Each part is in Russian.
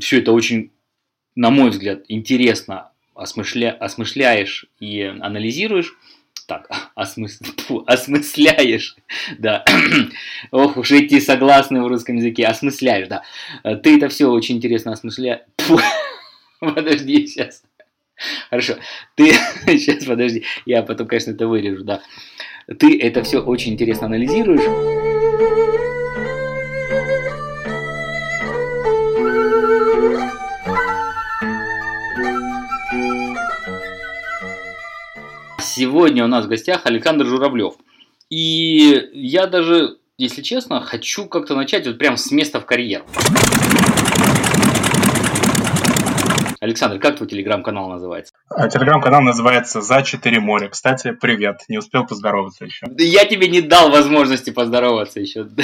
все это очень, на мой взгляд, интересно осмысля, осмысляешь и анализируешь, так, осмыс... Фу, осмысляешь, да, ох уж эти согласные в русском языке, осмысляешь, да, ты это все очень интересно осмысляешь, подожди, сейчас, хорошо, ты, сейчас, подожди, я потом, конечно, это вырежу, да, ты это все очень интересно анализируешь, Сегодня у нас в гостях Александр Журавлев. И я даже, если честно, хочу как-то начать вот прям с места в карьеру. Александр, как твой телеграм-канал называется? А, телеграм-канал называется «За четыре моря». Кстати, привет, не успел поздороваться еще. Я тебе не дал возможности поздороваться еще.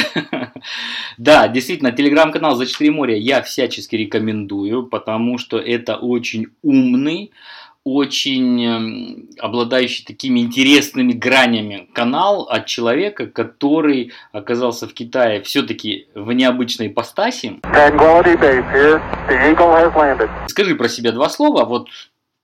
Да, действительно, телеграм-канал «За четыре моря» я всячески рекомендую, потому что это очень умный, очень эм, обладающий такими интересными гранями канал от человека, который оказался в Китае все-таки в необычной ипостаси. Скажи про себя два слова. Вот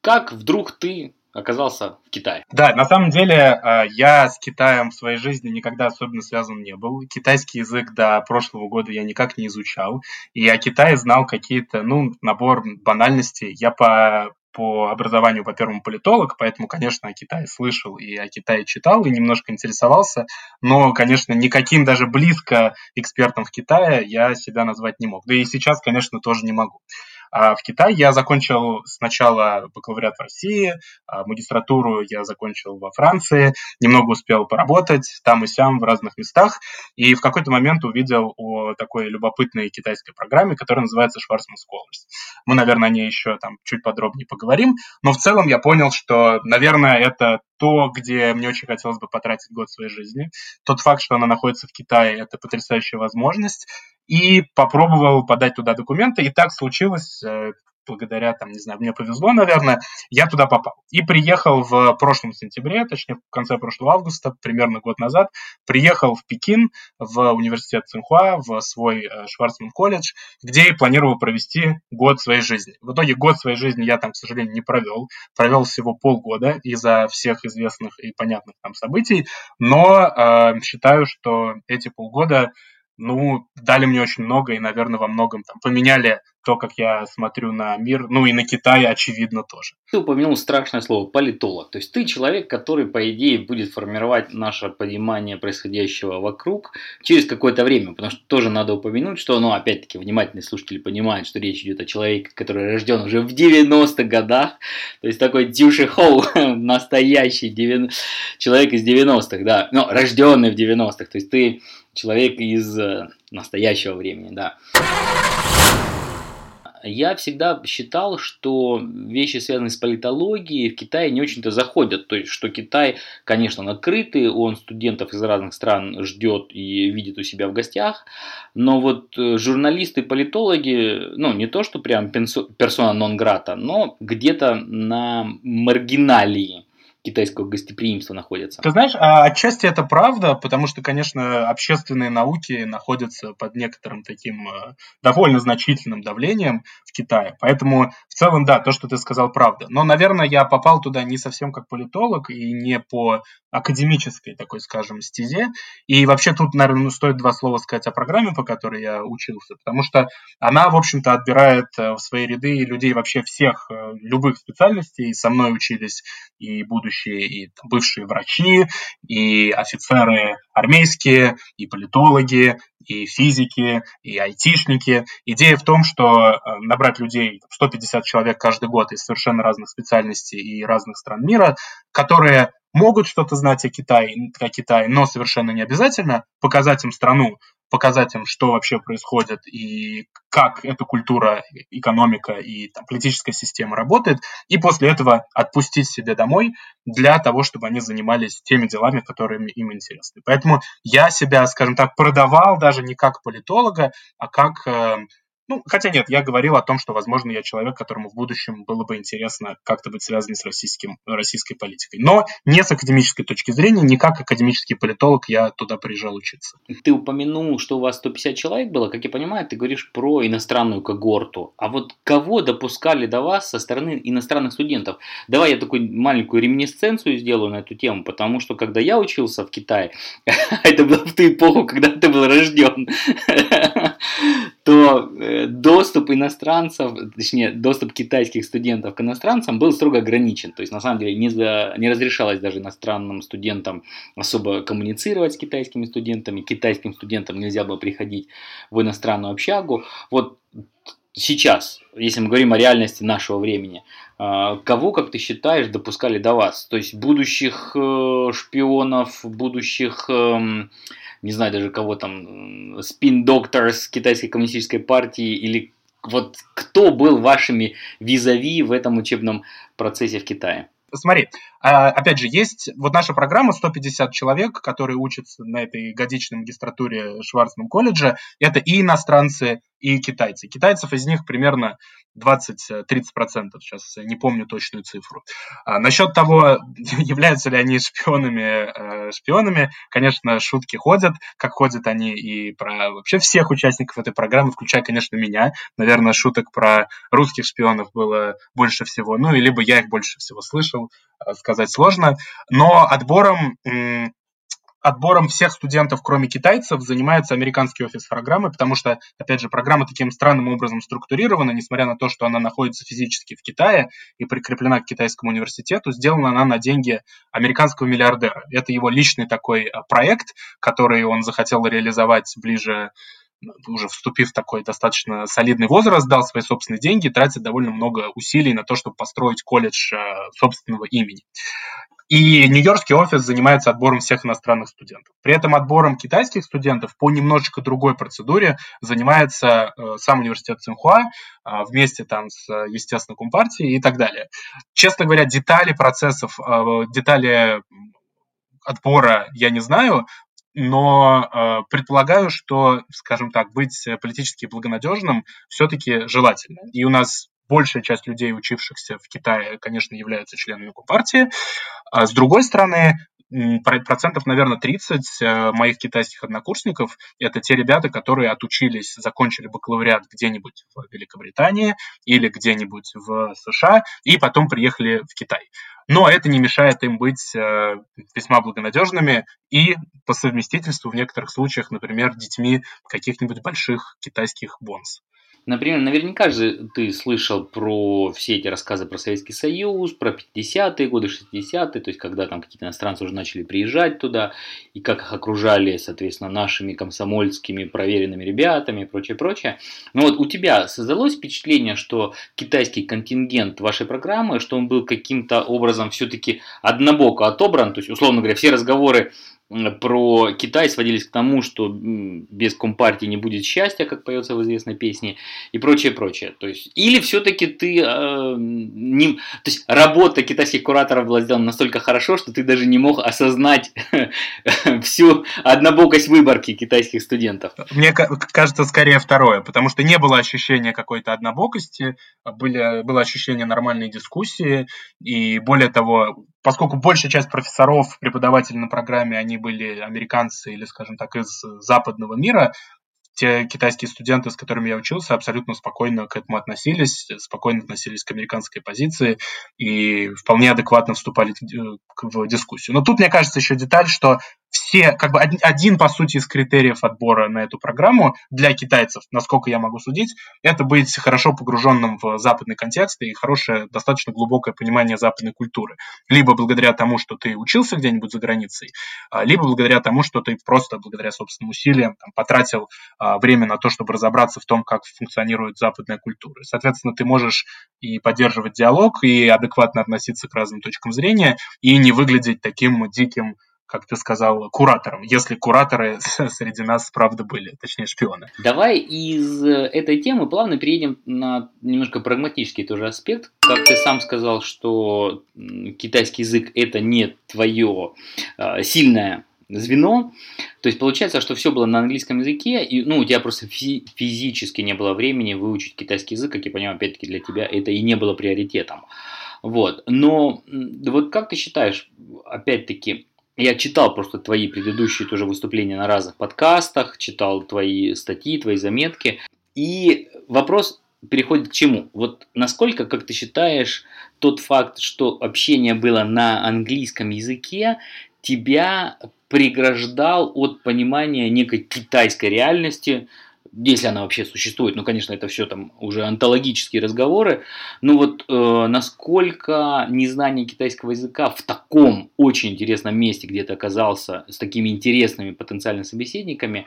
как вдруг ты оказался в Китае? Да, на самом деле э, я с Китаем в своей жизни никогда особенно связан не был. Китайский язык до прошлого года я никак не изучал. И о Китае знал какие-то, ну, набор банальностей. Я по по образованию, по первому политолог, поэтому, конечно, о Китае слышал и о Китае читал, и немножко интересовался, но, конечно, никаким даже близко экспертом в Китае я себя назвать не мог. Да и сейчас, конечно, тоже не могу. А в Китае я закончил сначала бакалавриат в России, а магистратуру я закончил во Франции, немного успел поработать там и сям в разных местах, и в какой-то момент увидел о такой любопытной китайской программе, которая называется Schwarzman Scholars. Мы, наверное, о ней еще там чуть подробнее поговорим, но в целом я понял, что, наверное, это то, где мне очень хотелось бы потратить год своей жизни. Тот факт, что она находится в Китае, это потрясающая возможность и попробовал подать туда документы. И так случилось, э, благодаря, там, не знаю, мне повезло, наверное, я туда попал. И приехал в прошлом сентябре, точнее, в конце прошлого августа, примерно год назад, приехал в Пекин, в университет Цинхуа, в свой э, Шварцман колледж, где и планировал провести год своей жизни. В итоге год своей жизни я там, к сожалению, не провел. Провел всего полгода из-за всех известных и понятных там событий, но э, считаю, что эти полгода ну, дали мне очень много и, наверное, во многом там поменяли то, как я смотрю на мир, ну и на Китай, очевидно, тоже. Ты упомянул страшное слово политолог. То есть ты человек, который, по идее, будет формировать наше понимание происходящего вокруг через какое-то время. Потому что тоже надо упомянуть, что, ну, опять-таки, внимательные слушатели понимают, что речь идет о человеке, который рожден уже в 90-х годах. То есть такой Дюши Хоу, настоящий 90... человек из 90-х, да. Ну, рожденный в 90-х. То есть ты человек из э, настоящего времени, да. Я всегда считал, что вещи, связанные с политологией, в Китае не очень-то заходят. То есть, что Китай, конечно, открытый, он студентов из разных стран ждет и видит у себя в гостях. Но вот э, журналисты, политологи, ну, не то, что прям персона нон-грата, но где-то на маргиналии китайского гостеприимства находятся. Ты знаешь, а отчасти это правда, потому что, конечно, общественные науки находятся под некоторым таким э, довольно значительным давлением в Китае. Поэтому в целом, да, то, что ты сказал, правда. Но, наверное, я попал туда не совсем как политолог и не по академической такой, скажем, стезе. И вообще тут, наверное, ну, стоит два слова сказать о программе, по которой я учился, потому что она, в общем-то, отбирает э, в свои ряды людей вообще всех, э, любых специальностей. Со мной учились и будущие, и там, бывшие врачи, и офицеры армейские, и политологи, и физики, и айтишники. Идея в том, что э, набрать людей, 150 человек каждый год из совершенно разных специальностей и разных стран мира, которые могут что-то знать о Китае, о Китае, но совершенно не обязательно, показать им страну, показать им, что вообще происходит и как эта культура, экономика и там, политическая система работает, и после этого отпустить себе домой для того, чтобы они занимались теми делами, которые им интересны. Поэтому я себя, скажем так, продавал даже не как политолога, а как э, Ну, хотя нет, я говорил о том, что, возможно, я человек, которому в будущем было бы интересно как-то быть связанным с российским, российской политикой. Но не с академической точки зрения, не как академический политолог я туда приезжал учиться. Ты упомянул, что у вас 150 человек было. Как я понимаю, ты говоришь про иностранную когорту. А вот кого допускали до вас со стороны иностранных студентов? Давай я такую маленькую реминесценцию сделаю на эту тему, потому что когда я учился в Китае, это было в ту эпоху, когда ты был рожден, то э, доступ иностранцев, точнее, доступ китайских студентов к иностранцам был строго ограничен. То есть, на самом деле, не, за, не разрешалось даже иностранным студентам особо коммуницировать с китайскими студентами. Китайским студентам нельзя было приходить в иностранную общагу. Вот сейчас, если мы говорим о реальности нашего времени, кого, как ты считаешь, допускали до вас? То есть будущих э, шпионов, будущих эм, не знаю даже кого там, спин-доктор с китайской коммунистической партии или вот кто был вашими визави в этом учебном процессе в Китае? Смотри, а, опять же, есть вот наша программа 150 человек, которые учатся на этой годичной магистратуре Шварцман колледжа. Это и иностранцы, и китайцы. Китайцев из них примерно 20-30%, сейчас не помню точную цифру. А насчет того, являются ли они шпионами, э, шпионами, конечно, шутки ходят, как ходят они и про вообще всех участников этой программы, включая, конечно, меня. Наверное, шуток про русских шпионов было больше всего, ну, и либо я их больше всего слышал, э, сказать сложно. Но отбором отбором всех студентов, кроме китайцев, занимается американский офис программы, потому что, опять же, программа таким странным образом структурирована, несмотря на то, что она находится физически в Китае и прикреплена к китайскому университету, сделана она на деньги американского миллиардера. Это его личный такой а, проект, который он захотел реализовать ближе уже вступив в такой достаточно солидный возраст, дал свои собственные деньги, тратит довольно много усилий на то, чтобы построить колледж а, собственного имени. И Нью-Йоркский офис занимается отбором всех иностранных студентов. При этом отбором китайских студентов по немножечко другой процедуре занимается э, сам университет Цинхуа э, вместе там с, естественно, Компартией и так далее. Честно говоря, детали процессов, э, детали отбора я не знаю, но э, предполагаю, что, скажем так, быть политически благонадежным все-таки желательно. И у нас большая часть людей, учившихся в Китае, конечно, являются членами Компартии. А с другой стороны, процентов, наверное, 30 э, моих китайских однокурсников – это те ребята, которые отучились, закончили бакалавриат где-нибудь в Великобритании или где-нибудь в США и потом приехали в Китай. Но это не мешает им быть э, весьма благонадежными и по совместительству в некоторых случаях, например, детьми каких-нибудь больших китайских бонс. Например, наверняка же ты слышал про все эти рассказы про Советский Союз, про 50-е годы, 60-е, то есть когда там какие-то иностранцы уже начали приезжать туда, и как их окружали, соответственно, нашими комсомольскими проверенными ребятами и прочее, прочее. Но вот у тебя создалось впечатление, что китайский контингент вашей программы, что он был каким-то образом все-таки однобоко отобран, то есть, условно говоря, все разговоры про Китай сводились к тому, что без Компартии не будет счастья, как поется в известной песне, и прочее, прочее. То есть, или все-таки ты э, не, то есть работа китайских кураторов была сделана настолько хорошо, что ты даже не мог осознать всю однобокость выборки китайских студентов. Мне кажется, скорее второе, потому что не было ощущения какой-то однобокости, были, было ощущение нормальной дискуссии, и более того, поскольку большая часть профессоров, преподавателей на программе, они были американцы или, скажем так, из западного мира, те китайские студенты, с которыми я учился, абсолютно спокойно к этому относились, спокойно относились к американской позиции и вполне адекватно вступали в дискуссию. Но тут, мне кажется, еще деталь, что все, как бы один, по сути, из критериев отбора на эту программу для китайцев, насколько я могу судить, это быть хорошо погруженным в западный контекст и хорошее, достаточно глубокое понимание западной культуры. Либо благодаря тому, что ты учился где-нибудь за границей, а, либо благодаря тому, что ты просто благодаря собственным усилиям там, потратил а, время на то, чтобы разобраться в том, как функционирует западная культура. Соответственно, ты можешь и поддерживать диалог, и адекватно относиться к разным точкам зрения, и не выглядеть таким диким как ты сказал, куратором, если кураторы среди нас, правда, были, точнее, шпионы. Давай из э, этой темы плавно перейдем на немножко прагматический тоже аспект. Как ты сам сказал, что китайский язык – это не твое а, сильное звено. То есть получается, что все было на английском языке, и ну, у тебя просто фи- физически не было времени выучить китайский язык, как я понимаю, опять-таки для тебя это и не было приоритетом. Вот. Но вот как ты считаешь, опять-таки, я читал просто твои предыдущие тоже выступления на разных подкастах, читал твои статьи, твои заметки. И вопрос переходит к чему? Вот насколько, как ты считаешь, тот факт, что общение было на английском языке, тебя преграждал от понимания некой китайской реальности, если она вообще существует, ну, конечно, это все там уже онтологические разговоры, но вот э, насколько незнание китайского языка в таком очень интересном месте, где ты оказался с такими интересными потенциальными собеседниками,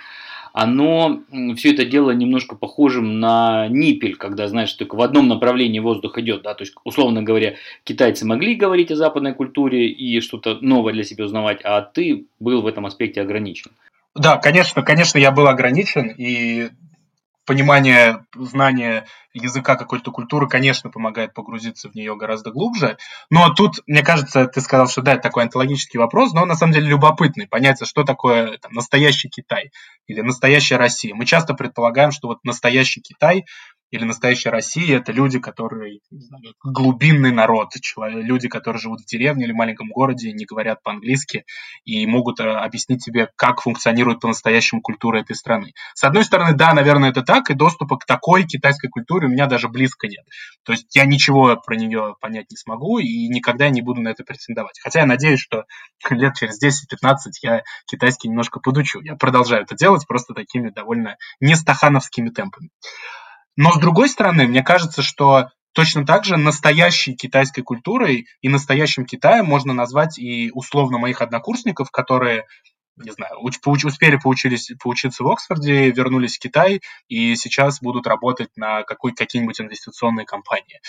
оно все это дело немножко похожим на ниппель, когда, знаешь, только в одном направлении воздух идет, да, то есть, условно говоря, китайцы могли говорить о западной культуре и что-то новое для себя узнавать, а ты был в этом аспекте ограничен. Да, конечно, конечно, я был ограничен, и понимание, знание языка какой-то культуры, конечно, помогает погрузиться в нее гораздо глубже. Но тут, мне кажется, ты сказал, что да, это такой онтологический вопрос, но он на самом деле любопытный. Понять, что такое там, настоящий Китай или настоящая Россия. Мы часто предполагаем, что вот настоящий Китай или настоящая Россия – это люди, которые знаю, глубинный народ, люди, которые живут в деревне или маленьком городе, не говорят по-английски и могут э, объяснить тебе, как функционирует по-настоящему культура этой страны. С одной стороны, да, наверное, это так, и доступа к такой китайской культуре у меня даже близко нет. То есть я ничего про нее понять не смогу и никогда не буду на это претендовать. Хотя я надеюсь, что лет через 10-15 я китайский немножко подучу. Я продолжаю это делать просто такими довольно нестахановскими темпами. Но с другой стороны, мне кажется, что точно так же настоящей китайской культурой и настоящим Китаем можно назвать и условно моих однокурсников, которые не знаю, успели поучились, поучиться в Оксфорде, вернулись в Китай и сейчас будут работать на какой, какие-нибудь инвестиционные компании.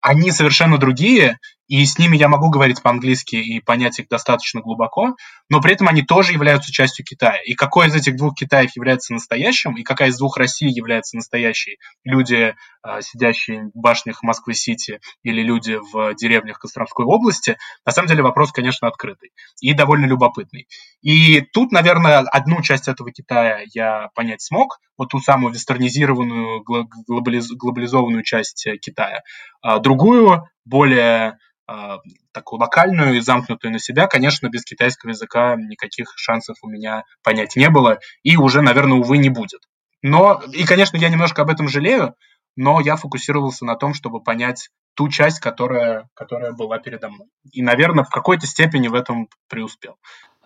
Они совершенно другие, и с ними я могу говорить по-английски и понять их достаточно глубоко, но при этом они тоже являются частью Китая. И какой из этих двух Китаев является настоящим, и какая из двух России является настоящей? Люди, а, сидящие в башнях Москвы-Сити или люди в деревнях Костромской области, на самом деле вопрос, конечно, открытый и довольно любопытный. И тут, наверное, одну часть этого Китая я понять смог, вот ту самую вестернизированную, глобализованную часть Китая. А другую, более такую локальную и замкнутую на себя, конечно, без китайского языка никаких шансов у меня понять не было и уже, наверное, увы, не будет. Но, и, конечно, я немножко об этом жалею, но я фокусировался на том, чтобы понять ту часть, которая, которая была передо мной. И, наверное, в какой-то степени в этом преуспел.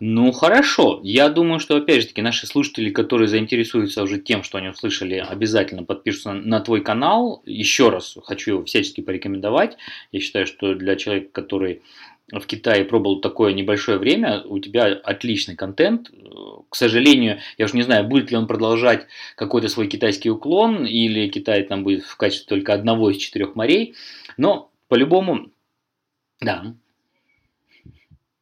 Ну хорошо, я думаю, что опять же таки наши слушатели, которые заинтересуются уже тем, что они услышали, обязательно подпишутся на твой канал. Еще раз хочу его всячески порекомендовать. Я считаю, что для человека, который в Китае пробовал такое небольшое время, у тебя отличный контент. К сожалению, я уж не знаю, будет ли он продолжать какой-то свой китайский уклон, или Китай там будет в качестве только одного из четырех морей, но по-любому, да.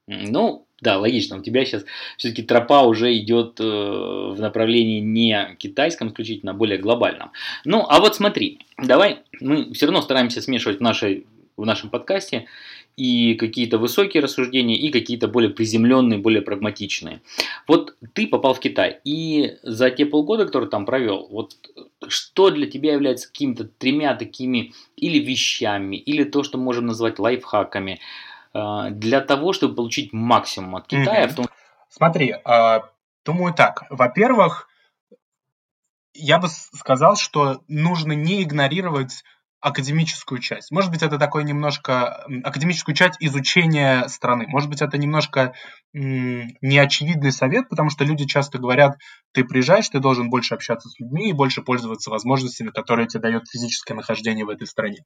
Ну, да, логично. У тебя сейчас все-таки тропа уже идет э, в направлении не китайском исключительно, а более глобальном. Ну, а вот смотри, давай, мы все равно стараемся смешивать в, нашей, в нашем подкасте и какие-то высокие рассуждения, и какие-то более приземленные, более прагматичные. Вот ты попал в Китай, и за те полгода, которые там провел, вот что для тебя является какими-то тремя такими или вещами, или то, что можем назвать лайфхаками, для того, чтобы получить максимум от Китая. Mm-hmm. В том... Смотри, а, думаю так. Во-первых, я бы сказал, что нужно не игнорировать академическую часть. Может быть, это такой немножко академическую часть изучения страны. Может быть, это немножко неочевидный совет, потому что люди часто говорят, ты приезжаешь, ты должен больше общаться с людьми и больше пользоваться возможностями, которые тебе дает физическое нахождение в этой стране.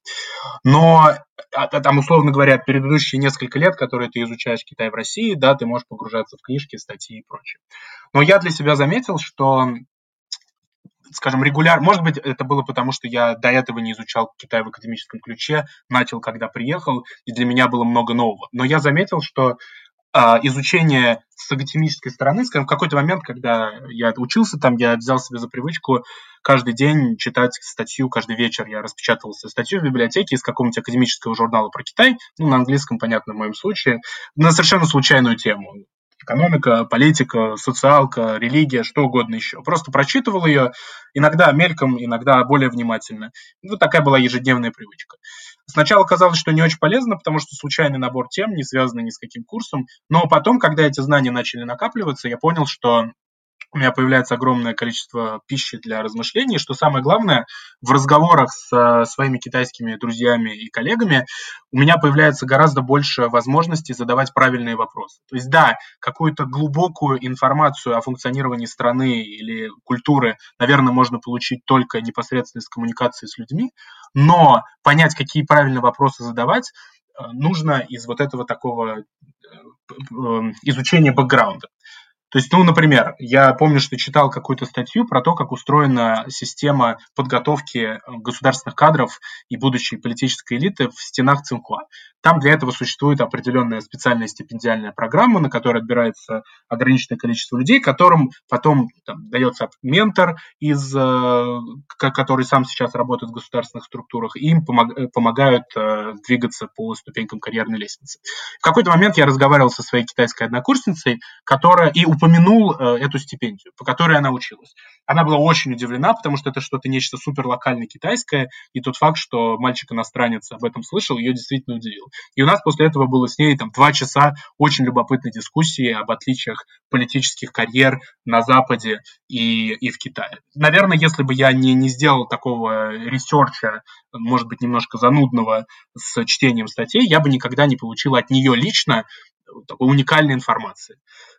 Но а, там, условно говоря, предыдущие несколько лет, которые ты изучаешь Китай в России, да, ты можешь погружаться в книжки, статьи и прочее. Но я для себя заметил, что скажем, регуляр, может быть, это было потому, что я до этого не изучал Китай в академическом ключе, начал, когда приехал, и для меня было много нового. Но я заметил, что э, изучение с академической стороны, скажем, в какой-то момент, когда я учился там, я взял себе за привычку каждый день читать статью, каждый вечер я распечатывал статью в библиотеке из какого-нибудь академического журнала про Китай, ну, на английском, понятно, в моем случае, на совершенно случайную тему экономика, политика, социалка, религия, что угодно еще. Просто прочитывал ее, иногда мельком, иногда более внимательно. Вот такая была ежедневная привычка. Сначала казалось, что не очень полезно, потому что случайный набор тем, не связанный ни с каким курсом, но потом, когда эти знания начали накапливаться, я понял, что у меня появляется огромное количество пищи для размышлений, что самое главное, в разговорах с своими китайскими друзьями и коллегами у меня появляется гораздо больше возможностей задавать правильные вопросы. То есть да, какую-то глубокую информацию о функционировании страны или культуры, наверное, можно получить только непосредственно из коммуникации с людьми, но понять, какие правильные вопросы задавать, э, нужно из вот этого такого э, э, изучения бэкграунда. То есть, ну, например, я помню, что читал какую-то статью про то, как устроена система подготовки э, государственных кадров и будущей политической элиты в стенах Цинхуа. Там для этого существует определенная специальная стипендиальная программа, на которой отбирается ограниченное количество людей, которым потом там, дается ментор, из, э, который сам сейчас работает в государственных структурах, и им э, помогают двигаться по ступенькам карьерной лестницы. В какой-то момент я разговаривал со своей китайской однокурсницей, которая и упомянул э, эту стипендию, по которой она училась. Она была очень удивлена, потому что это что-то нечто супер локально китайское, и тот факт, что мальчик-иностранец об этом слышал, ее действительно удивил. И у нас после этого было с ней там два часа очень любопытной дискуссии об отличиях политических карьер на Западе и, и в Китае. Наверное, если бы я не, не сделал такого research а, может быть, немножко занудного с чтением статей, я бы никогда не получил от нее лично такой уникальной информации.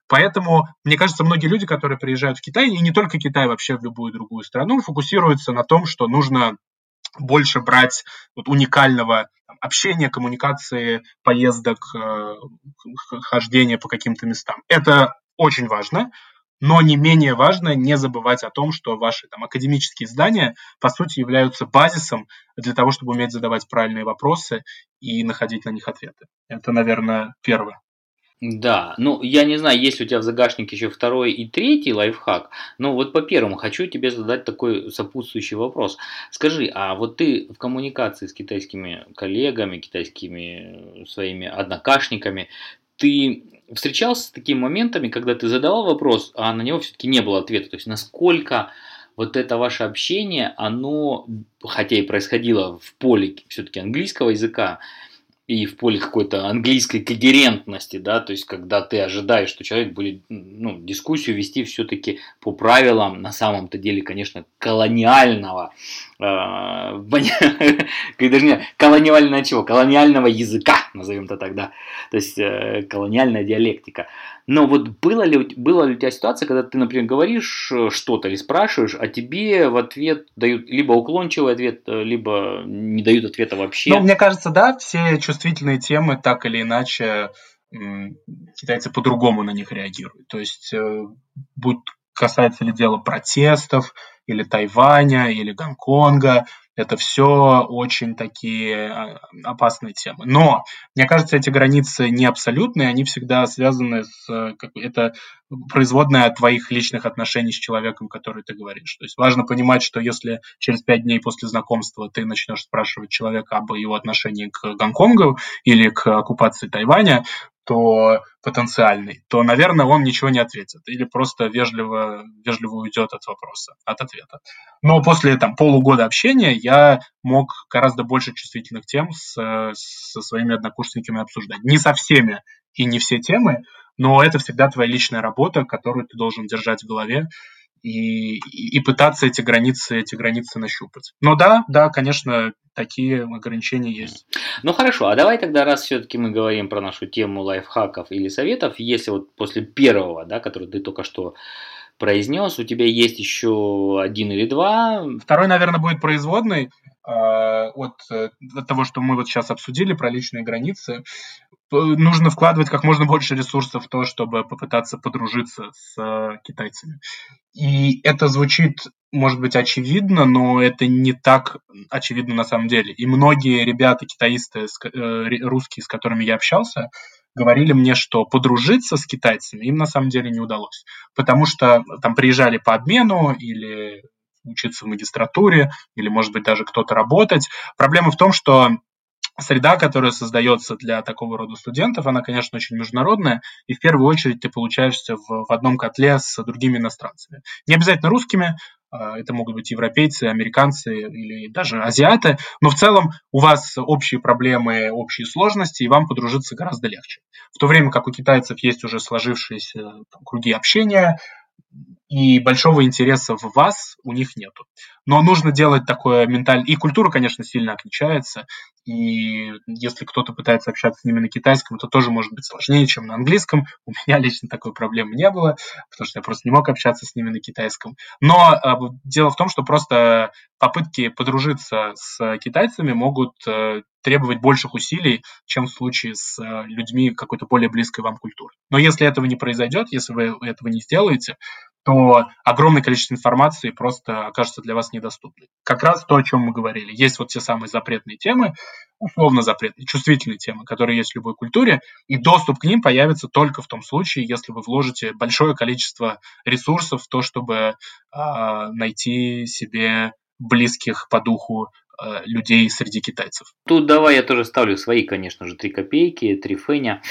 Поэтому, мне кажется, многие люди, которые приезжают в Китай, и не только Китай, вообще в любую другую страну, фокусируются на том, что нужно больше брать вот уникального общения, коммуникации, поездок, э, хождения по каким-то местам. Это очень важно, но не менее важно не забывать о том, что ваши там, академические здания, по сути, являются базисом для того, чтобы уметь задавать правильные вопросы и находить на них ответы. Это, наверное, первое. Да, ну я не знаю, есть у тебя в загашнике еще второй и третий лайфхак, но вот по первому хочу тебе задать такой сопутствующий вопрос. Скажи, а вот ты в коммуникации с китайскими коллегами, китайскими своими однокашниками, ты встречался с такими моментами, когда ты задавал вопрос, а на него все-таки не было ответа? То есть насколько вот это ваше общение, оно, хотя и происходило в поле все-таки английского языка, и в поле какой-то английской когерентности, да, то есть когда ты ожидаешь, что человек будет ну, дискуссию вести все-таки по правилам, на самом-то деле, конечно, колониального, э, даже не колониального чего, колониального языка, назовем это тогда, то есть э, колониальная диалектика. Но вот было ли, была ли у тебя ситуация, когда ты, например, говоришь э, что-то или спрашиваешь, а тебе в ответ дают либо уклончивый ответ, э, либо не дают ответа вообще? Ну, мне кажется, да, все чувствительные темы так или иначе китайцы по-другому на них реагируют. То есть, э, будь касается ли дела протестов, или Тайваня, или Гонконга, это все очень такие а, опасные темы. Но, мне кажется, эти границы не абсолютные, они всегда связаны с... Э, это производная от твоих личных отношений с человеком, который ты говоришь. То есть важно понимать, что если через пять дней после знакомства ты начнешь спрашивать человека об его отношении к Гонконгу или к оккупации Тайваня, то потенциальный, то, наверное, он ничего не ответит или просто вежливо, вежливо уйдет от вопроса, от ответа. Но после там, полугода общения я мог гораздо больше чувствительных тем с, со своими однокурсниками обсуждать. Не со всеми и не все темы, но это всегда твоя личная работа, которую ты должен держать в голове и, и, пытаться эти границы, эти границы нащупать. Но да, да, конечно, такие ограничения есть. Ну хорошо, а давай тогда, раз все-таки мы говорим про нашу тему лайфхаков или советов, если вот после первого, да, который ты только что произнес, у тебя есть еще один или два? Второй, наверное, будет производный э, от, от того, что мы вот сейчас обсудили про личные границы нужно вкладывать как можно больше ресурсов в то, чтобы попытаться подружиться с э, китайцами. И это звучит, может быть, очевидно, но это не так очевидно на самом деле. И многие ребята, китаисты, э, русские, с которыми я общался, говорили мне, что подружиться с китайцами им на самом деле не удалось. Потому что там приезжали по обмену или учиться в магистратуре, или, может быть, даже кто-то работать. Проблема в том, что среда, которая создается для такого рода студентов, она, конечно, очень международная, и в первую очередь ты получаешься в, в одном котле с другими иностранцами. Не обязательно русскими, это могут быть европейцы, американцы или даже азиаты, но в целом у вас общие проблемы, общие сложности, и вам подружиться гораздо легче. В то время как у китайцев есть уже сложившиеся там, круги общения, и большого интереса в вас у них нету. Но нужно делать такое ментальное... И культура, конечно, сильно отличается. И если кто-то пытается общаться с ними на китайском, это тоже может быть сложнее, чем на английском. У меня лично такой проблемы не было, потому что я просто не мог общаться с ними на китайском. Но э, дело в том, что просто попытки подружиться с китайцами могут э, требовать больших усилий, чем в случае с э, людьми какой-то более близкой вам культуры. Но если этого не произойдет, если вы этого не сделаете, то огромное количество информации просто окажется для вас недоступной. Как раз то, о чем мы говорили. Есть вот те самые запретные темы, условно запретные, чувствительные темы, которые есть в любой культуре, и доступ к ним появится только в том случае, если вы вложите большое количество ресурсов в то, чтобы э, найти себе близких по духу э, людей среди китайцев. Тут давай я тоже ставлю свои, конечно же, три копейки, три феня.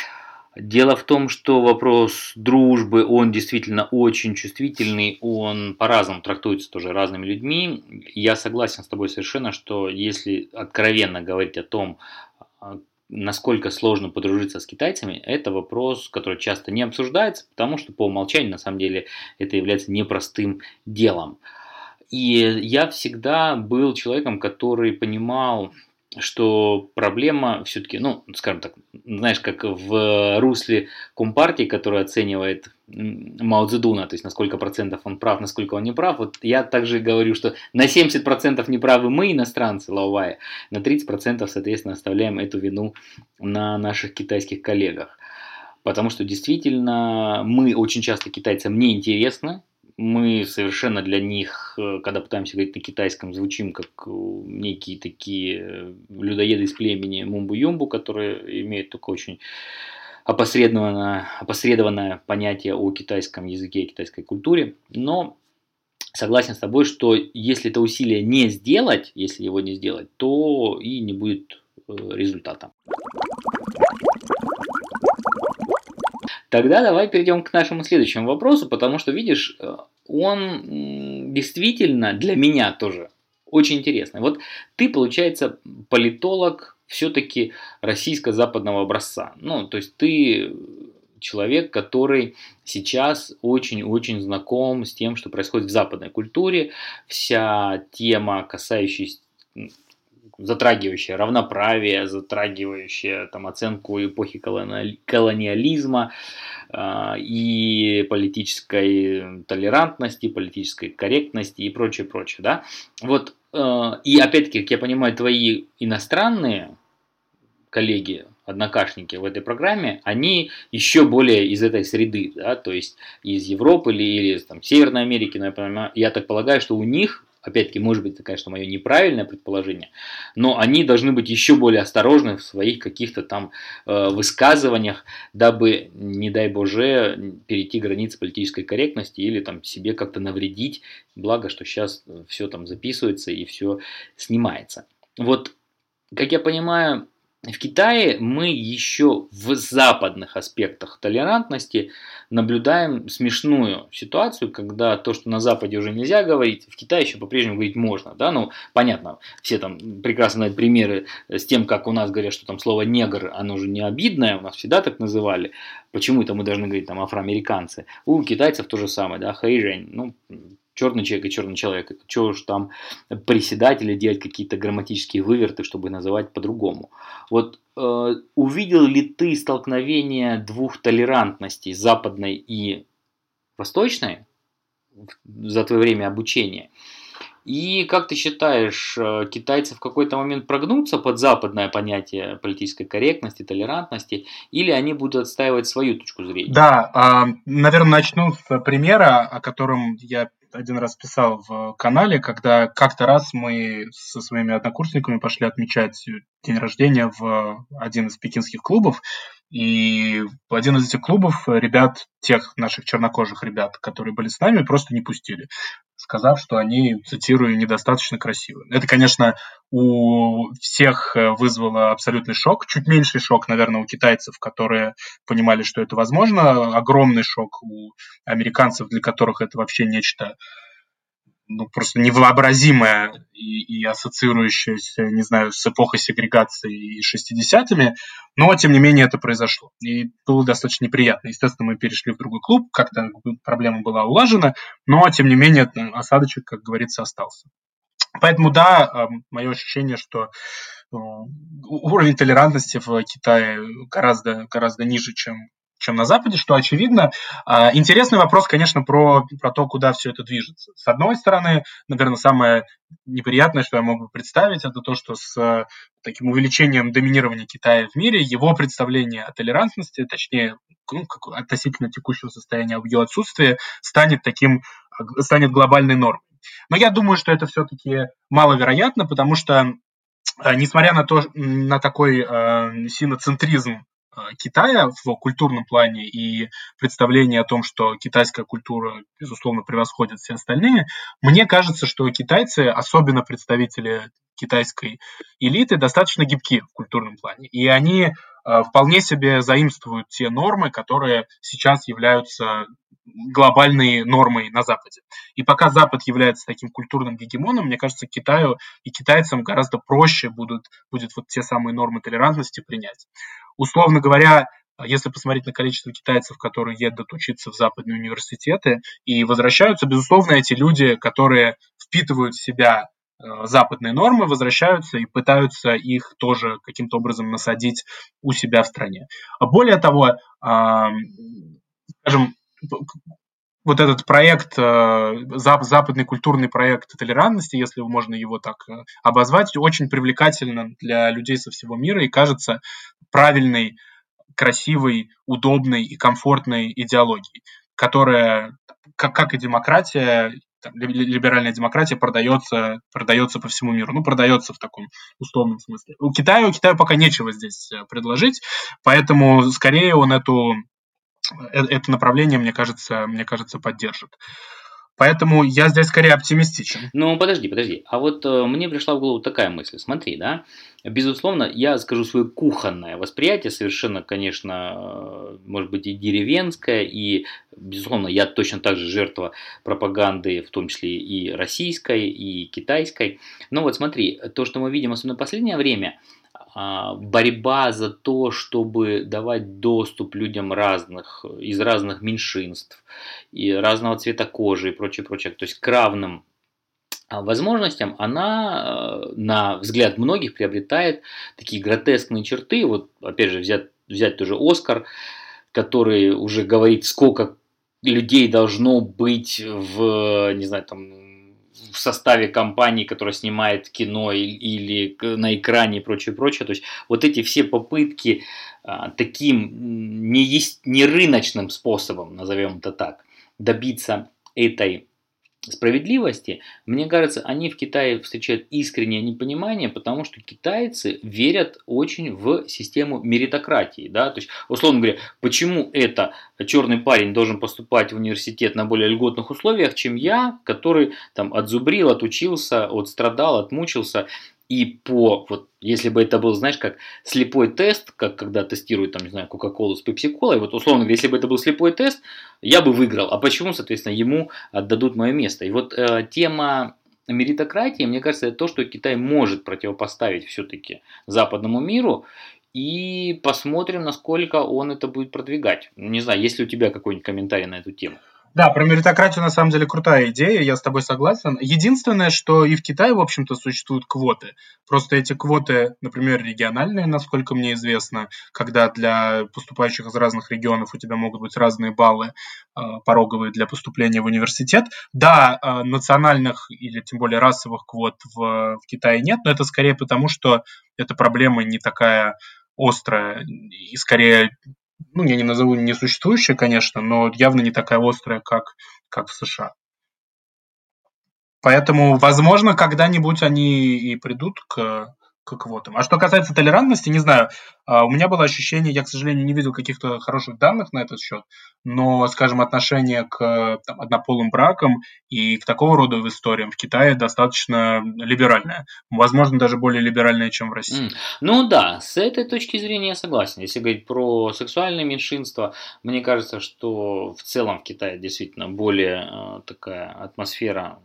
Дело в том, что вопрос дружбы, он действительно очень чувствительный, он по-разному трактуется тоже разными людьми. Я согласен с тобой совершенно, что если откровенно говорить о том, а, насколько сложно подружиться с китайцами, это вопрос, который часто не обсуждается, потому что по умолчанию на самом деле это является непростым делом. И я всегда был человеком, который понимал что проблема все-таки, ну, скажем так, знаешь, как в русле Компартии, которая оценивает Мао Цзэдуна, то есть на сколько процентов он прав, насколько он не прав, вот я также говорю, что на 70 процентов неправы мы, иностранцы, Лаовая, на 30 процентов, соответственно, оставляем эту вину на наших китайских коллегах. Потому что действительно мы очень часто китайцам не интересны, мы совершенно для них, э, когда пытаемся говорить на китайском, звучим как э, некие такие э, людоеды из племени Мумбу-Юмбу, которые имеют только очень опосредованное, опосредованное понятие о китайском языке и китайской культуре. Но согласен с тобой, что если это усилие не сделать, если его не сделать, то и не будет результата. Тогда давай перейдем к нашему следующему вопросу, потому что, видишь, он действительно для меня тоже очень интересный. Вот ты, получается, политолог все-таки российско-западного образца. Ну, то есть ты человек, который сейчас очень-очень знаком с тем, что происходит в западной культуре. Вся тема, касающаяся затрагивающая равноправие, затрагивающая там, оценку эпохи колониализма э, и политической толерантности, политической корректности и прочее, прочее. Да? Вот, э, и опять-таки, как я понимаю, твои иностранные коллеги, однокашники в этой программе, они еще более из этой среды, да, то есть из Европы или, или там, Северной Америки, понимаю, я так полагаю, что у них опять-таки, может быть, это, конечно, мое неправильное предположение, но они должны быть еще более осторожны в своих каких-то там э, высказываниях, дабы, не дай боже, перейти границы политической корректности или там себе как-то навредить. Благо, что сейчас все там записывается и все снимается. Вот, как я понимаю, в Китае мы еще в западных аспектах толерантности наблюдаем смешную ситуацию, когда то, что на Западе уже нельзя говорить, в Китае еще по-прежнему говорить можно. Да? Ну, понятно, все там прекрасно знают примеры с тем, как у нас говорят, что там слово негр, оно же не обидное, у нас всегда так называли. Почему это мы должны говорить там афроамериканцы? У китайцев то же самое, да, хэйжень. Ну, черный человек и черный человек. Чего уж там приседать или делать какие-то грамматические выверты, чтобы называть по-другому. Вот э, увидел ли ты столкновение двух толерантностей, западной и восточной, за твое время обучения? И как ты считаешь, э, китайцы в какой-то момент прогнутся под западное понятие политической корректности, толерантности, или они будут отстаивать свою точку зрения? Да, а, наверное, начну с примера, о котором я один раз писал в канале, когда как-то раз мы со своими однокурсниками пошли отмечать день рождения в один из пекинских клубов, и в один из этих клубов ребят, тех наших чернокожих ребят, которые были с нами, просто не пустили. Сказав, что они, цитирую, недостаточно красивы. Это, конечно, у всех э, вызвало абсолютный шок. Чуть меньший шок, наверное, у китайцев, которые понимали, что это возможно. Огромный шок у американцев, для которых это вообще нечто ну, просто невообразимое и, и ассоциирующееся, не знаю, с эпохой сегрегации и 60-ми, но, тем не менее, это произошло. И было достаточно неприятно. Естественно, мы перешли в другой клуб, как-то проблема была улажена, но, тем не менее, осадочек, как говорится, остался. Поэтому, да, мое ощущение, что э, уровень толерантности в Китае гораздо, гораздо ниже, чем чем на Западе, что очевидно. А, интересный вопрос, конечно, про, про то, куда все это движется. С одной стороны, наверное, самое неприятное, что я могу представить, это то, что с таким увеличением доминирования Китая в мире, его представление о толерантности, точнее, ну, как, относительно текущего состояния в ее отсутствии, станет таким, станет глобальной нормой. Но я думаю, что это все-таки маловероятно, потому что а, несмотря на то, на такой э, синоцентризм Э, Китая в культурном плане и представление о том, что китайская культура, безусловно, превосходит все остальные, мне кажется, что китайцы, особенно представители китайской элиты, достаточно гибки в культурном плане. И они э, вполне себе заимствуют те нормы, которые сейчас являются глобальной нормой на Западе. И пока Запад является таким культурным гегемоном, мне кажется, Китаю и китайцам гораздо проще будут, будет вот те самые нормы толерантности принять. Условно говоря, если посмотреть на количество китайцев, которые едут учиться в западные университеты и возвращаются, безусловно, эти люди, которые впитывают в себя э, западные нормы, возвращаются и пытаются их тоже каким-то образом насадить у себя в стране. Более того, скажем, вот этот проект, э, западный культурный проект толерантности, если можно его так э, обозвать, очень привлекательно для людей со всего мира и кажется правильной, красивой, удобной и комфортной идеологией, которая, как, как и демократия, там, либеральная демократия продается, продается по всему миру. Ну, продается в таком условном смысле. У Китая, у Китая пока нечего здесь э, предложить, поэтому скорее он эту это направление, мне кажется, мне кажется, поддержит. Поэтому я здесь скорее оптимистичен. Ну, подожди, подожди. А вот э, мне пришла в голову такая мысль. Смотри, да, безусловно, я скажу свое кухонное восприятие, совершенно, конечно, э, может быть и деревенское, и, безусловно, я точно так же жертва пропаганды, в том числе и российской, и китайской. Но вот смотри, то, что мы видим, особенно в последнее время, борьба за то, чтобы давать доступ людям разных, из разных меньшинств, и разного цвета кожи и прочее, прочее, то есть к равным а, возможностям, она, э, на взгляд многих, приобретает такие гротескные черты. Вот, опять же, взять, взять тоже Оскар, который уже говорит, сколько людей должно быть в, не знаю, там, в составе компании, которая снимает кино или на экране и прочее, прочее. То есть вот эти все попытки а, таким не, есть, не рыночным способом, назовем это так, добиться этой справедливости, мне кажется, они в Китае встречают искреннее непонимание, потому что китайцы верят очень в систему меритократии. Да? То есть, условно говоря, почему это черный парень должен поступать в университет на более льготных условиях, чем я, который там отзубрил, отучился, отстрадал, отмучился и по, вот, если бы это был, знаешь, как слепой тест, как когда тестируют, там, не знаю, Кока-Колу с Пепси-Колой, вот, условно если бы это был слепой тест, я бы выиграл. А почему, соответственно, ему отдадут мое место? И вот э, тема меритократии, мне кажется, это то, что Китай может противопоставить все-таки западному миру, и посмотрим, насколько он это будет продвигать. Не знаю, есть ли у тебя какой-нибудь комментарий на эту тему? Да, про меритократию на самом деле крутая идея, я с тобой согласен. Единственное, что и в Китае, в общем-то, существуют квоты. Просто эти квоты, например, региональные, насколько мне известно, когда для поступающих из разных регионов у тебя могут быть разные баллы э, пороговые для поступления в университет. Да, э, национальных или тем более расовых квот в, в Китае нет, но это скорее потому, что эта проблема не такая острая и скорее ну, я не назову несуществующая, конечно, но явно не такая острая, как, как в США. Поэтому, возможно, когда-нибудь они и придут к к квотам. А что касается толерантности, не знаю, а, у меня было ощущение, я, к сожалению, не видел каких-то хороших данных на этот счет, но, скажем, отношение к там, однополым бракам и к такого рода историям в Китае достаточно либеральное. Возможно, даже более либеральное, чем в России. Ну да, с этой точки зрения я согласен. Если говорить про сексуальное меньшинство, мне кажется, что в целом в Китае действительно более э, такая атмосфера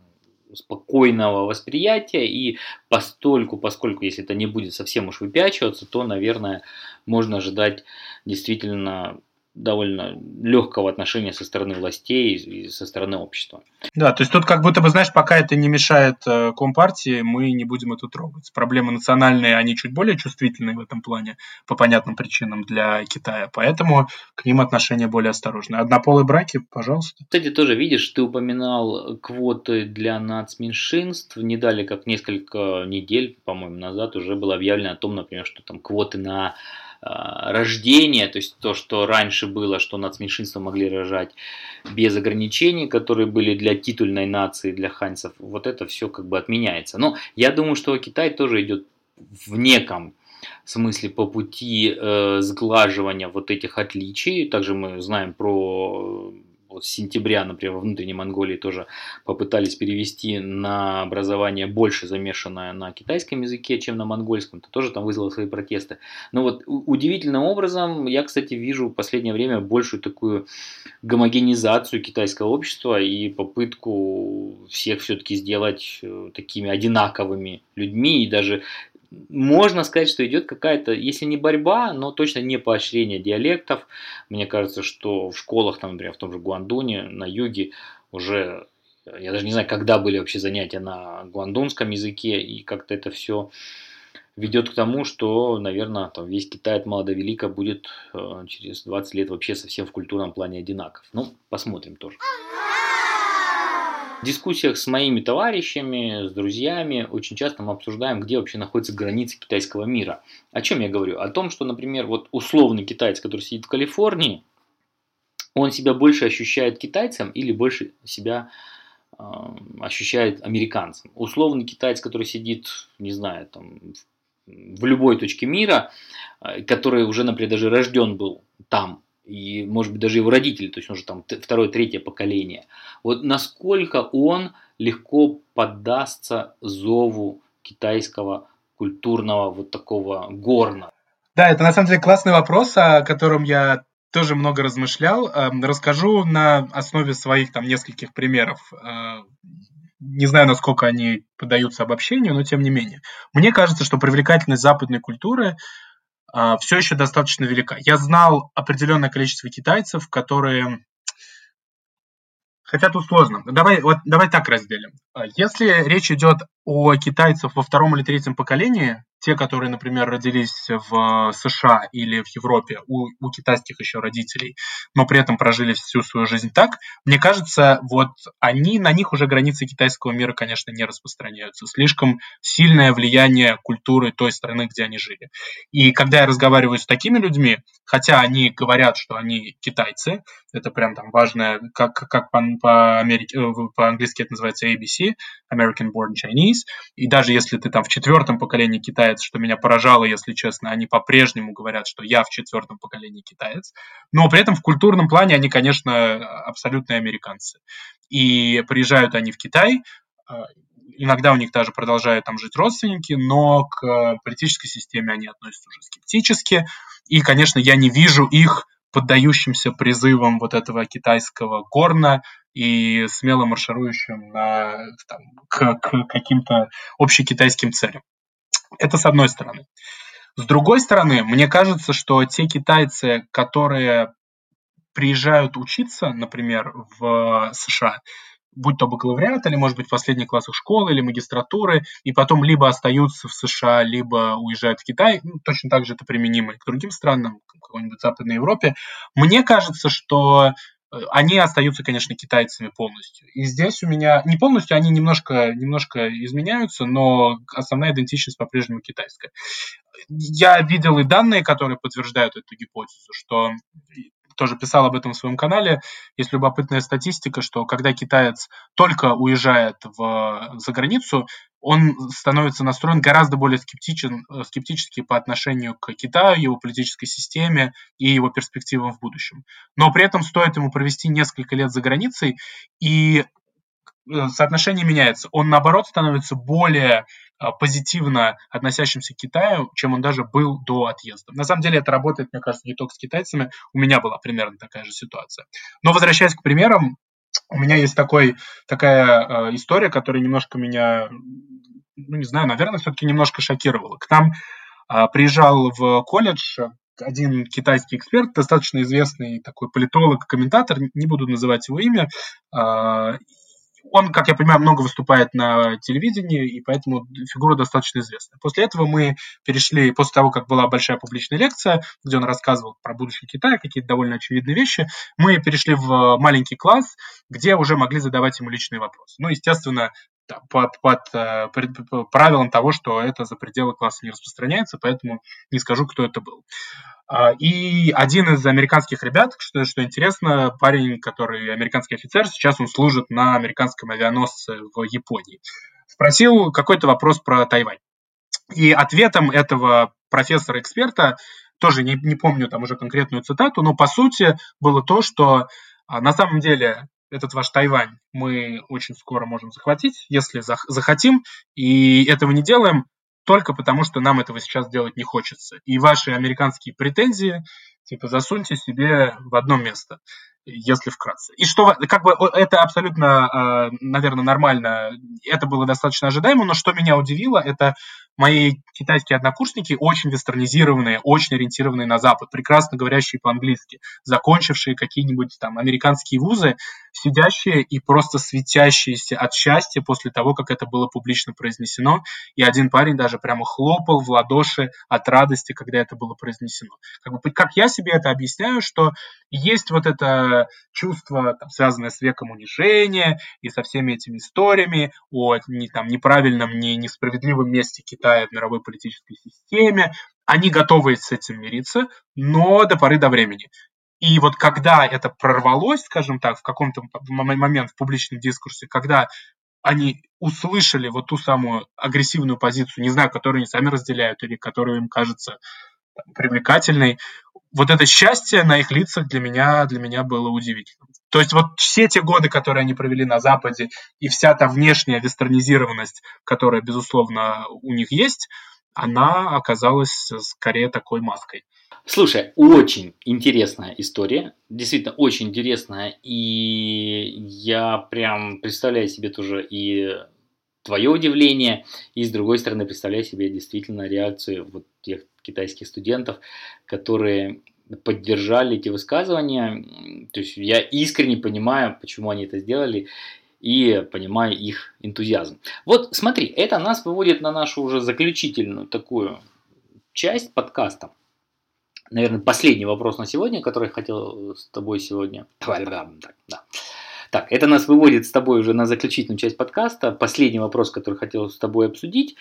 спокойного восприятия, и постольку, поскольку если это не будет совсем уж выпячиваться, то, наверное, можно ожидать действительно довольно легкого отношения со стороны властей и со стороны общества. Да, то есть тут как будто бы, знаешь, пока это не мешает э, Компартии, мы не будем это трогать. Проблемы национальные, они чуть более чувствительные в этом плане, по понятным причинам для Китая, поэтому к ним отношения более осторожные. Однополые браки, пожалуйста. Кстати, тоже видишь, ты упоминал квоты для нацменьшинств. Не дали как несколько недель, по-моему, назад уже было объявлено о том, например, что там квоты на рождения, то есть то, что раньше было, что нацменьшинства могли рожать без ограничений, которые были для титульной нации, для ханьцев, вот это все как бы отменяется. Но я думаю, что Китай тоже идет в неком смысле по пути э, сглаживания вот этих отличий. Также мы знаем про вот с сентября, например, во внутренней Монголии тоже попытались перевести на образование больше замешанное на китайском языке, чем на монгольском. Это тоже там вызвало свои протесты. Но вот удивительным образом я, кстати, вижу в последнее время большую такую гомогенизацию китайского общества и попытку всех все-таки сделать э, такими одинаковыми людьми и даже можно сказать, что идет какая-то, если не борьба, но точно не поощрение диалектов. Мне кажется, что в школах, там, например, в том же Гуандуне, на юге уже, я даже не знаю, когда были вообще занятия на гуандунском языке, и как-то это все ведет к тому, что, наверное, там весь Китай от мала до велика будет э, через 20 лет вообще совсем в культурном плане одинаков. Ну, посмотрим тоже. В дискуссиях с моими товарищами, с друзьями очень часто мы обсуждаем, где вообще находятся границы китайского мира. О чем я говорю? О том, что, например, вот условный китаец, который сидит в Калифорнии, он себя больше ощущает китайцем или больше себя э, ощущает американцем. Условный китаец, который сидит, не знаю, там, в любой точке мира, э, который уже, например, даже рожден был там, и, может быть, даже его родители, то есть он же там второе, третье поколение. Вот насколько он легко поддастся зову китайского культурного вот такого горна? Да, это на самом деле классный вопрос, о котором я тоже много размышлял. Эм, расскажу на основе своих там нескольких примеров. Э, не знаю, насколько они поддаются обобщению, но тем не менее. Мне кажется, что привлекательность западной культуры все еще достаточно велика. Я знал определенное количество китайцев, которые Хотя тут сложно. Давай, вот, давай так разделим. А, если речь идет о китайцах во втором или третьем поколении, те, которые, например, родились в США или в Европе, у, у китайских еще родителей, но при этом прожили всю свою жизнь так, мне кажется, вот они, на них уже границы китайского мира, конечно, не распространяются. Слишком сильное влияние культуры той страны, где они жили. И когда я разговариваю с такими людьми, хотя они говорят, что они китайцы, это прям там важное, как, как по, по Америке, э, по-английски это называется ABC, American Born Chinese, и даже если ты там в четвертом поколении китаец, что меня поражало, если честно, они по-прежнему говорят, что я в четвертом поколении китаец, но при этом в культурном плане они, конечно, абсолютные американцы. И приезжают они в Китай, а, иногда у них даже продолжают там жить родственники, но к политической системе они относятся уже скептически. И, конечно, я не вижу их поддающимся призывам вот этого китайского горна и смело марширующим на, там, к, к каким-то общекитайским целям. Это с одной стороны. С другой стороны, мне кажется, что те китайцы, которые приезжают учиться, например, в США, будь то бакалавриат, или, может быть, в последних классах школы или магистратуры, и потом либо остаются в США, либо уезжают в Китай. Ну, точно так же это применимо и к другим странам, к какой-нибудь Западной Европе. Мне кажется, что они остаются, конечно, китайцами полностью. И здесь у меня, не полностью, они немножко, немножко изменяются, но основная идентичность по-прежнему китайская. Я видел и данные, которые подтверждают эту гипотезу, что тоже писал об этом в своем канале. Есть любопытная статистика, что когда китаец только уезжает в, за границу, он становится настроен гораздо более скептичен, э, скептически по отношению к Китаю, его политической системе и его перспективам в будущем. Но при этом стоит ему провести несколько лет за границей, и э, соотношение меняется. Он, наоборот, становится более э, позитивно относящимся к Китаю, чем он даже был до отъезда. На самом деле это работает, мне кажется, не только с китайцами. У меня была примерно такая же ситуация. Но возвращаясь к примерам, у меня есть такой, такая э, история, которая немножко меня, ну не знаю, наверное, все-таки немножко шокировала. К нам э, приезжал в колледж один китайский эксперт, достаточно известный такой политолог, комментатор, не буду называть его имя, э, он, как я понимаю, много выступает на телевидении, и поэтому фигура достаточно известная. После этого мы перешли, после того, как была большая публичная лекция, где он рассказывал про будущее Китая, какие-то довольно очевидные вещи, мы перешли в маленький класс, где уже могли задавать ему личные вопросы. Ну, естественно, под, под, э, под правилом того, что это за пределы класса не распространяется, поэтому не скажу, кто это был. А, и один из американских ребят, что, что интересно, парень, который американский офицер, сейчас он служит на американском авианосце в Японии, спросил какой-то вопрос про Тайвань. И ответом этого профессора-эксперта, тоже не, не помню там уже конкретную цитату, но по сути было то, что а, на самом деле этот ваш Тайвань мы очень скоро можем захватить, если захотим, и этого не делаем, только потому, что нам этого сейчас делать не хочется. И ваши американские претензии, типа, засуньте себе в одно место если вкратце. И что, как бы, это абсолютно, а, наверное, нормально, это было достаточно ожидаемо, но что меня удивило, это мои китайские однокурсники очень вестернизированные, очень ориентированные на Запад, прекрасно говорящие по-английски, закончившие какие-нибудь там американские вузы, сидящие и просто светящиеся от счастья после того, как это было публично произнесено. И один парень даже прямо хлопал в ладоши от радости, когда это было произнесено. Как, бы, как я себе это объясняю, что есть вот это чувство, там, связанное с веком унижения и со всеми этими историями о не, там, неправильном, не, несправедливом месте Китая в мировой политической системе. Они готовы с этим мириться, но до поры до времени. И вот когда это прорвалось, скажем так, в каком-то момент в публичном дискурсе, когда они услышали вот ту самую агрессивную позицию, не знаю, которую они сами разделяют или которую им кажется привлекательной, вот это счастье на их лицах для меня, для меня было удивительным. То есть вот все те годы, которые они провели на Западе, и вся та внешняя вестернизированность, которая, безусловно, у них есть, она оказалась скорее такой маской. Слушай, очень интересная история, действительно очень интересная, и я прям представляю себе тоже и твое удивление, и с другой стороны представляю себе действительно реакцию вот тех китайских студентов, которые поддержали эти высказывания. То есть я искренне понимаю, почему они это сделали, и понимаю их энтузиазм. Вот смотри, это нас выводит на нашу уже заключительную такую часть подкаста. Наверное, последний вопрос на сегодня, который я хотел с тобой сегодня. Так, да. Так, это нас выводит с тобой уже на заключительную часть подкаста. Последний вопрос, который хотел с тобой обсудить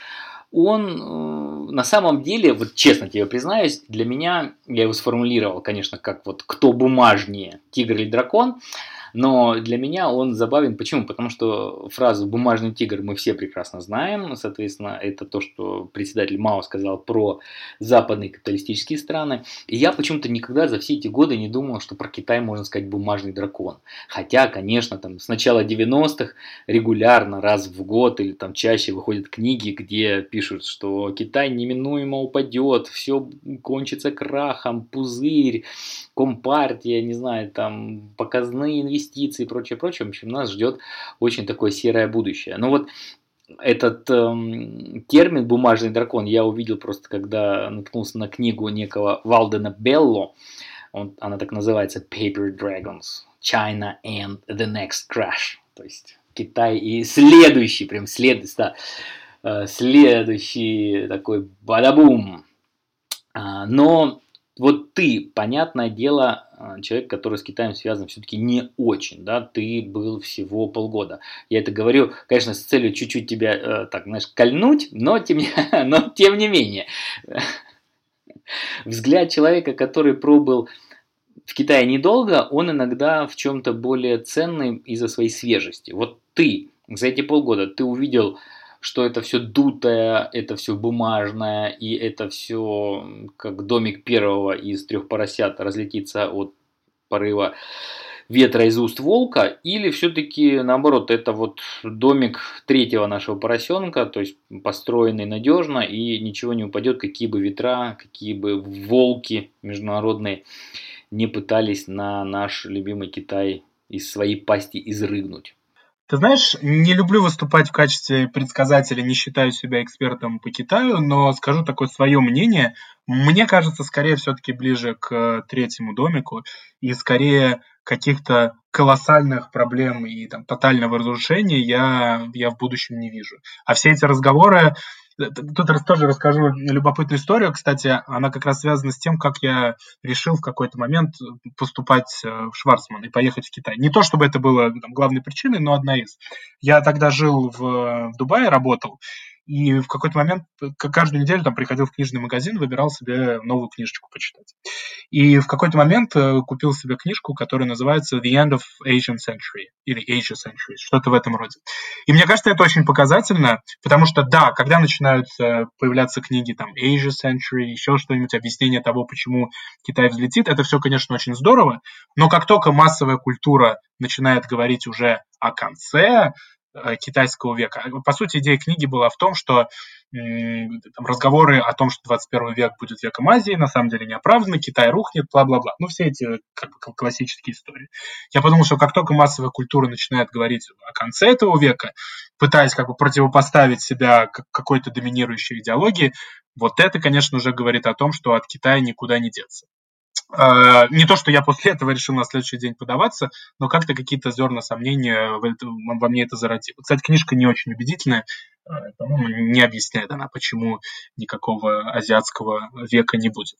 он э, на самом деле, вот честно тебе признаюсь, для меня, я его сформулировал, конечно, как вот кто бумажнее, тигр или дракон, но для меня он забавен. Почему? Потому что фразу «бумажный тигр» мы все прекрасно знаем. Соответственно, это то, что председатель Мао сказал про западные капиталистические страны. И я почему-то никогда за все эти годы не думал, что про Китай можно сказать «бумажный дракон». Хотя, конечно, там с начала 90-х регулярно раз в год или там чаще выходят книги, где пишут, что Китай неминуемо упадет, все кончится крахом, пузырь, компартия, не знаю, там показные инвестиции и прочее, прочее. В общем, нас ждет очень такое серое будущее. Но вот этот эм, термин «бумажный дракон» я увидел просто, когда наткнулся на книгу некого Валдена Белло. Он, она так называется «Paper Dragons. China and the Next Crash». То есть Китай и следующий, прям след, да, э, следующий такой бадабум. А, но вот ты, понятное дело, человек, который с Китаем связан все-таки не очень, да, ты был всего полгода. Я это говорю, конечно, с целью чуть-чуть тебя, э, так, знаешь, кольнуть, но тем, но тем не менее. Взгляд человека, который пробыл в Китае недолго, он иногда в чем-то более ценный из-за своей свежести. Вот ты за эти полгода, ты увидел что это все дутое, это все бумажное, и это все как домик первого из трех поросят разлетится от порыва ветра из уст волка, или все-таки наоборот, это вот домик третьего нашего поросенка, то есть построенный надежно и ничего не упадет, какие бы ветра, какие бы волки международные не пытались на наш любимый Китай из своей пасти изрыгнуть. Ты знаешь, не люблю выступать в качестве предсказателя, не считаю себя экспертом по Китаю, но скажу такое свое мнение. Мне кажется, скорее все-таки ближе к третьему домику и скорее каких-то колоссальных проблем и там, тотального разрушения я, я в будущем не вижу. А все эти разговоры Тут тоже расскажу любопытную историю. Кстати, она как раз связана с тем, как я решил в какой-то момент поступать э, в Шварцман и поехать в Китай. Не то, чтобы это было там, главной причиной, но одна из. Я тогда жил в, в Дубае, работал, и в какой-то момент каждую неделю там приходил в книжный магазин, выбирал себе новую книжечку почитать. И в какой-то момент э, купил себе книжку, которая называется The End of Asian Century или Asia Century, что-то в этом роде. И мне кажется, это очень показательно, потому что, да, когда начинают появляться книги там Asia Century, еще что-нибудь, объяснение того, почему Китай взлетит, это все, конечно, очень здорово, но как только массовая культура начинает говорить уже о конце Э, китайского века. По сути, идея книги была в том, что там, разговоры о том, что 21 век будет веком Азии, на самом деле не оправданы, Китай рухнет, бла-бла-бла. Ну, все эти как бы, классические истории. Я подумал, что как только массовая культура начинает говорить о конце этого века, пытаясь как бы противопоставить себя какой-то доминирующей идеологии, вот это, конечно, уже говорит о том, что от Китая никуда не деться. А, не то, что я после этого решил на следующий день подаваться, но как-то какие-то зерна сомнения во мне это зародило. Кстати, книжка не очень убедительная, а, по-моему, не объясняет она, почему никакого азиатского века не будет.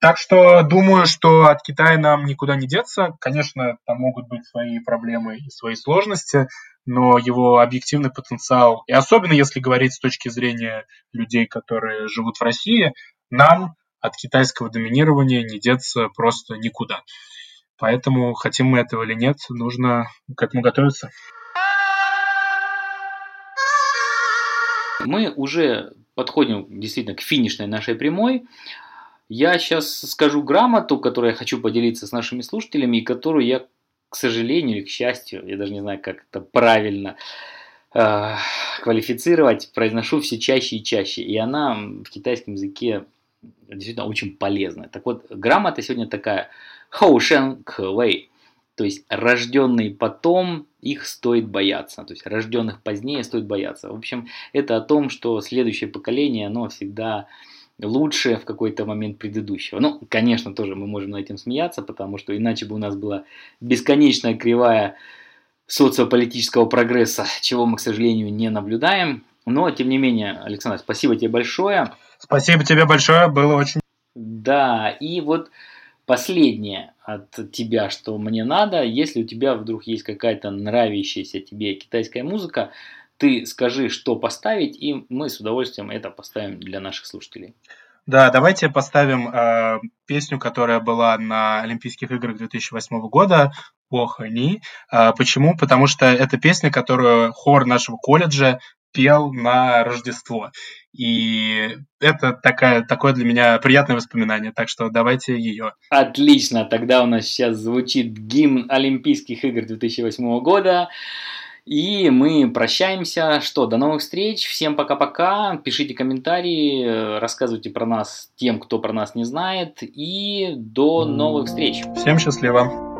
Так что думаю, что от Китая нам никуда не деться. Конечно, там могут быть свои проблемы и свои сложности, но его объективный потенциал, и особенно если говорить с точки зрения людей, которые живут в России, нам от китайского доминирования не деться просто никуда. Поэтому, хотим мы этого или нет, нужно к этому готовиться. Мы уже подходим действительно к финишной нашей прямой. Я сейчас скажу грамоту, которую я хочу поделиться с нашими слушателями, и которую я, к сожалению или к счастью, я даже не знаю, как это правильно э, квалифицировать, произношу все чаще и чаще. И она в китайском языке действительно очень полезная. Так вот, грамота сегодня такая «хоу шен к вэй», то есть рожденные потом, их стоит бояться. То есть рожденных позднее стоит бояться. В общем, это о том, что следующее поколение, оно всегда лучше в какой-то момент предыдущего. Ну, конечно, тоже мы можем над этим смеяться, потому что иначе бы у нас была бесконечная кривая социополитического прогресса, чего мы, к сожалению, не наблюдаем. Но, тем не менее, Александр, спасибо тебе большое. Спасибо тебе большое, было очень... Да, и вот последнее от тебя, что мне надо, если у тебя вдруг есть какая-то нравящаяся тебе китайская музыка, ты скажи, что поставить, и мы с удовольствием это поставим для наших слушателей. Да, давайте поставим э, песню, которая была на Олимпийских играх 2008 года «Охани». Э, почему? Потому что это песня, которую хор нашего колледжа пел на Рождество. И это такая, такое для меня приятное воспоминание, так что давайте ее. Отлично, тогда у нас сейчас звучит гимн Олимпийских игр 2008 года. И мы прощаемся. Что, до новых встреч. Всем пока-пока. Пишите комментарии, рассказывайте про нас тем, кто про нас не знает. И до новых встреч. Всем счастливо.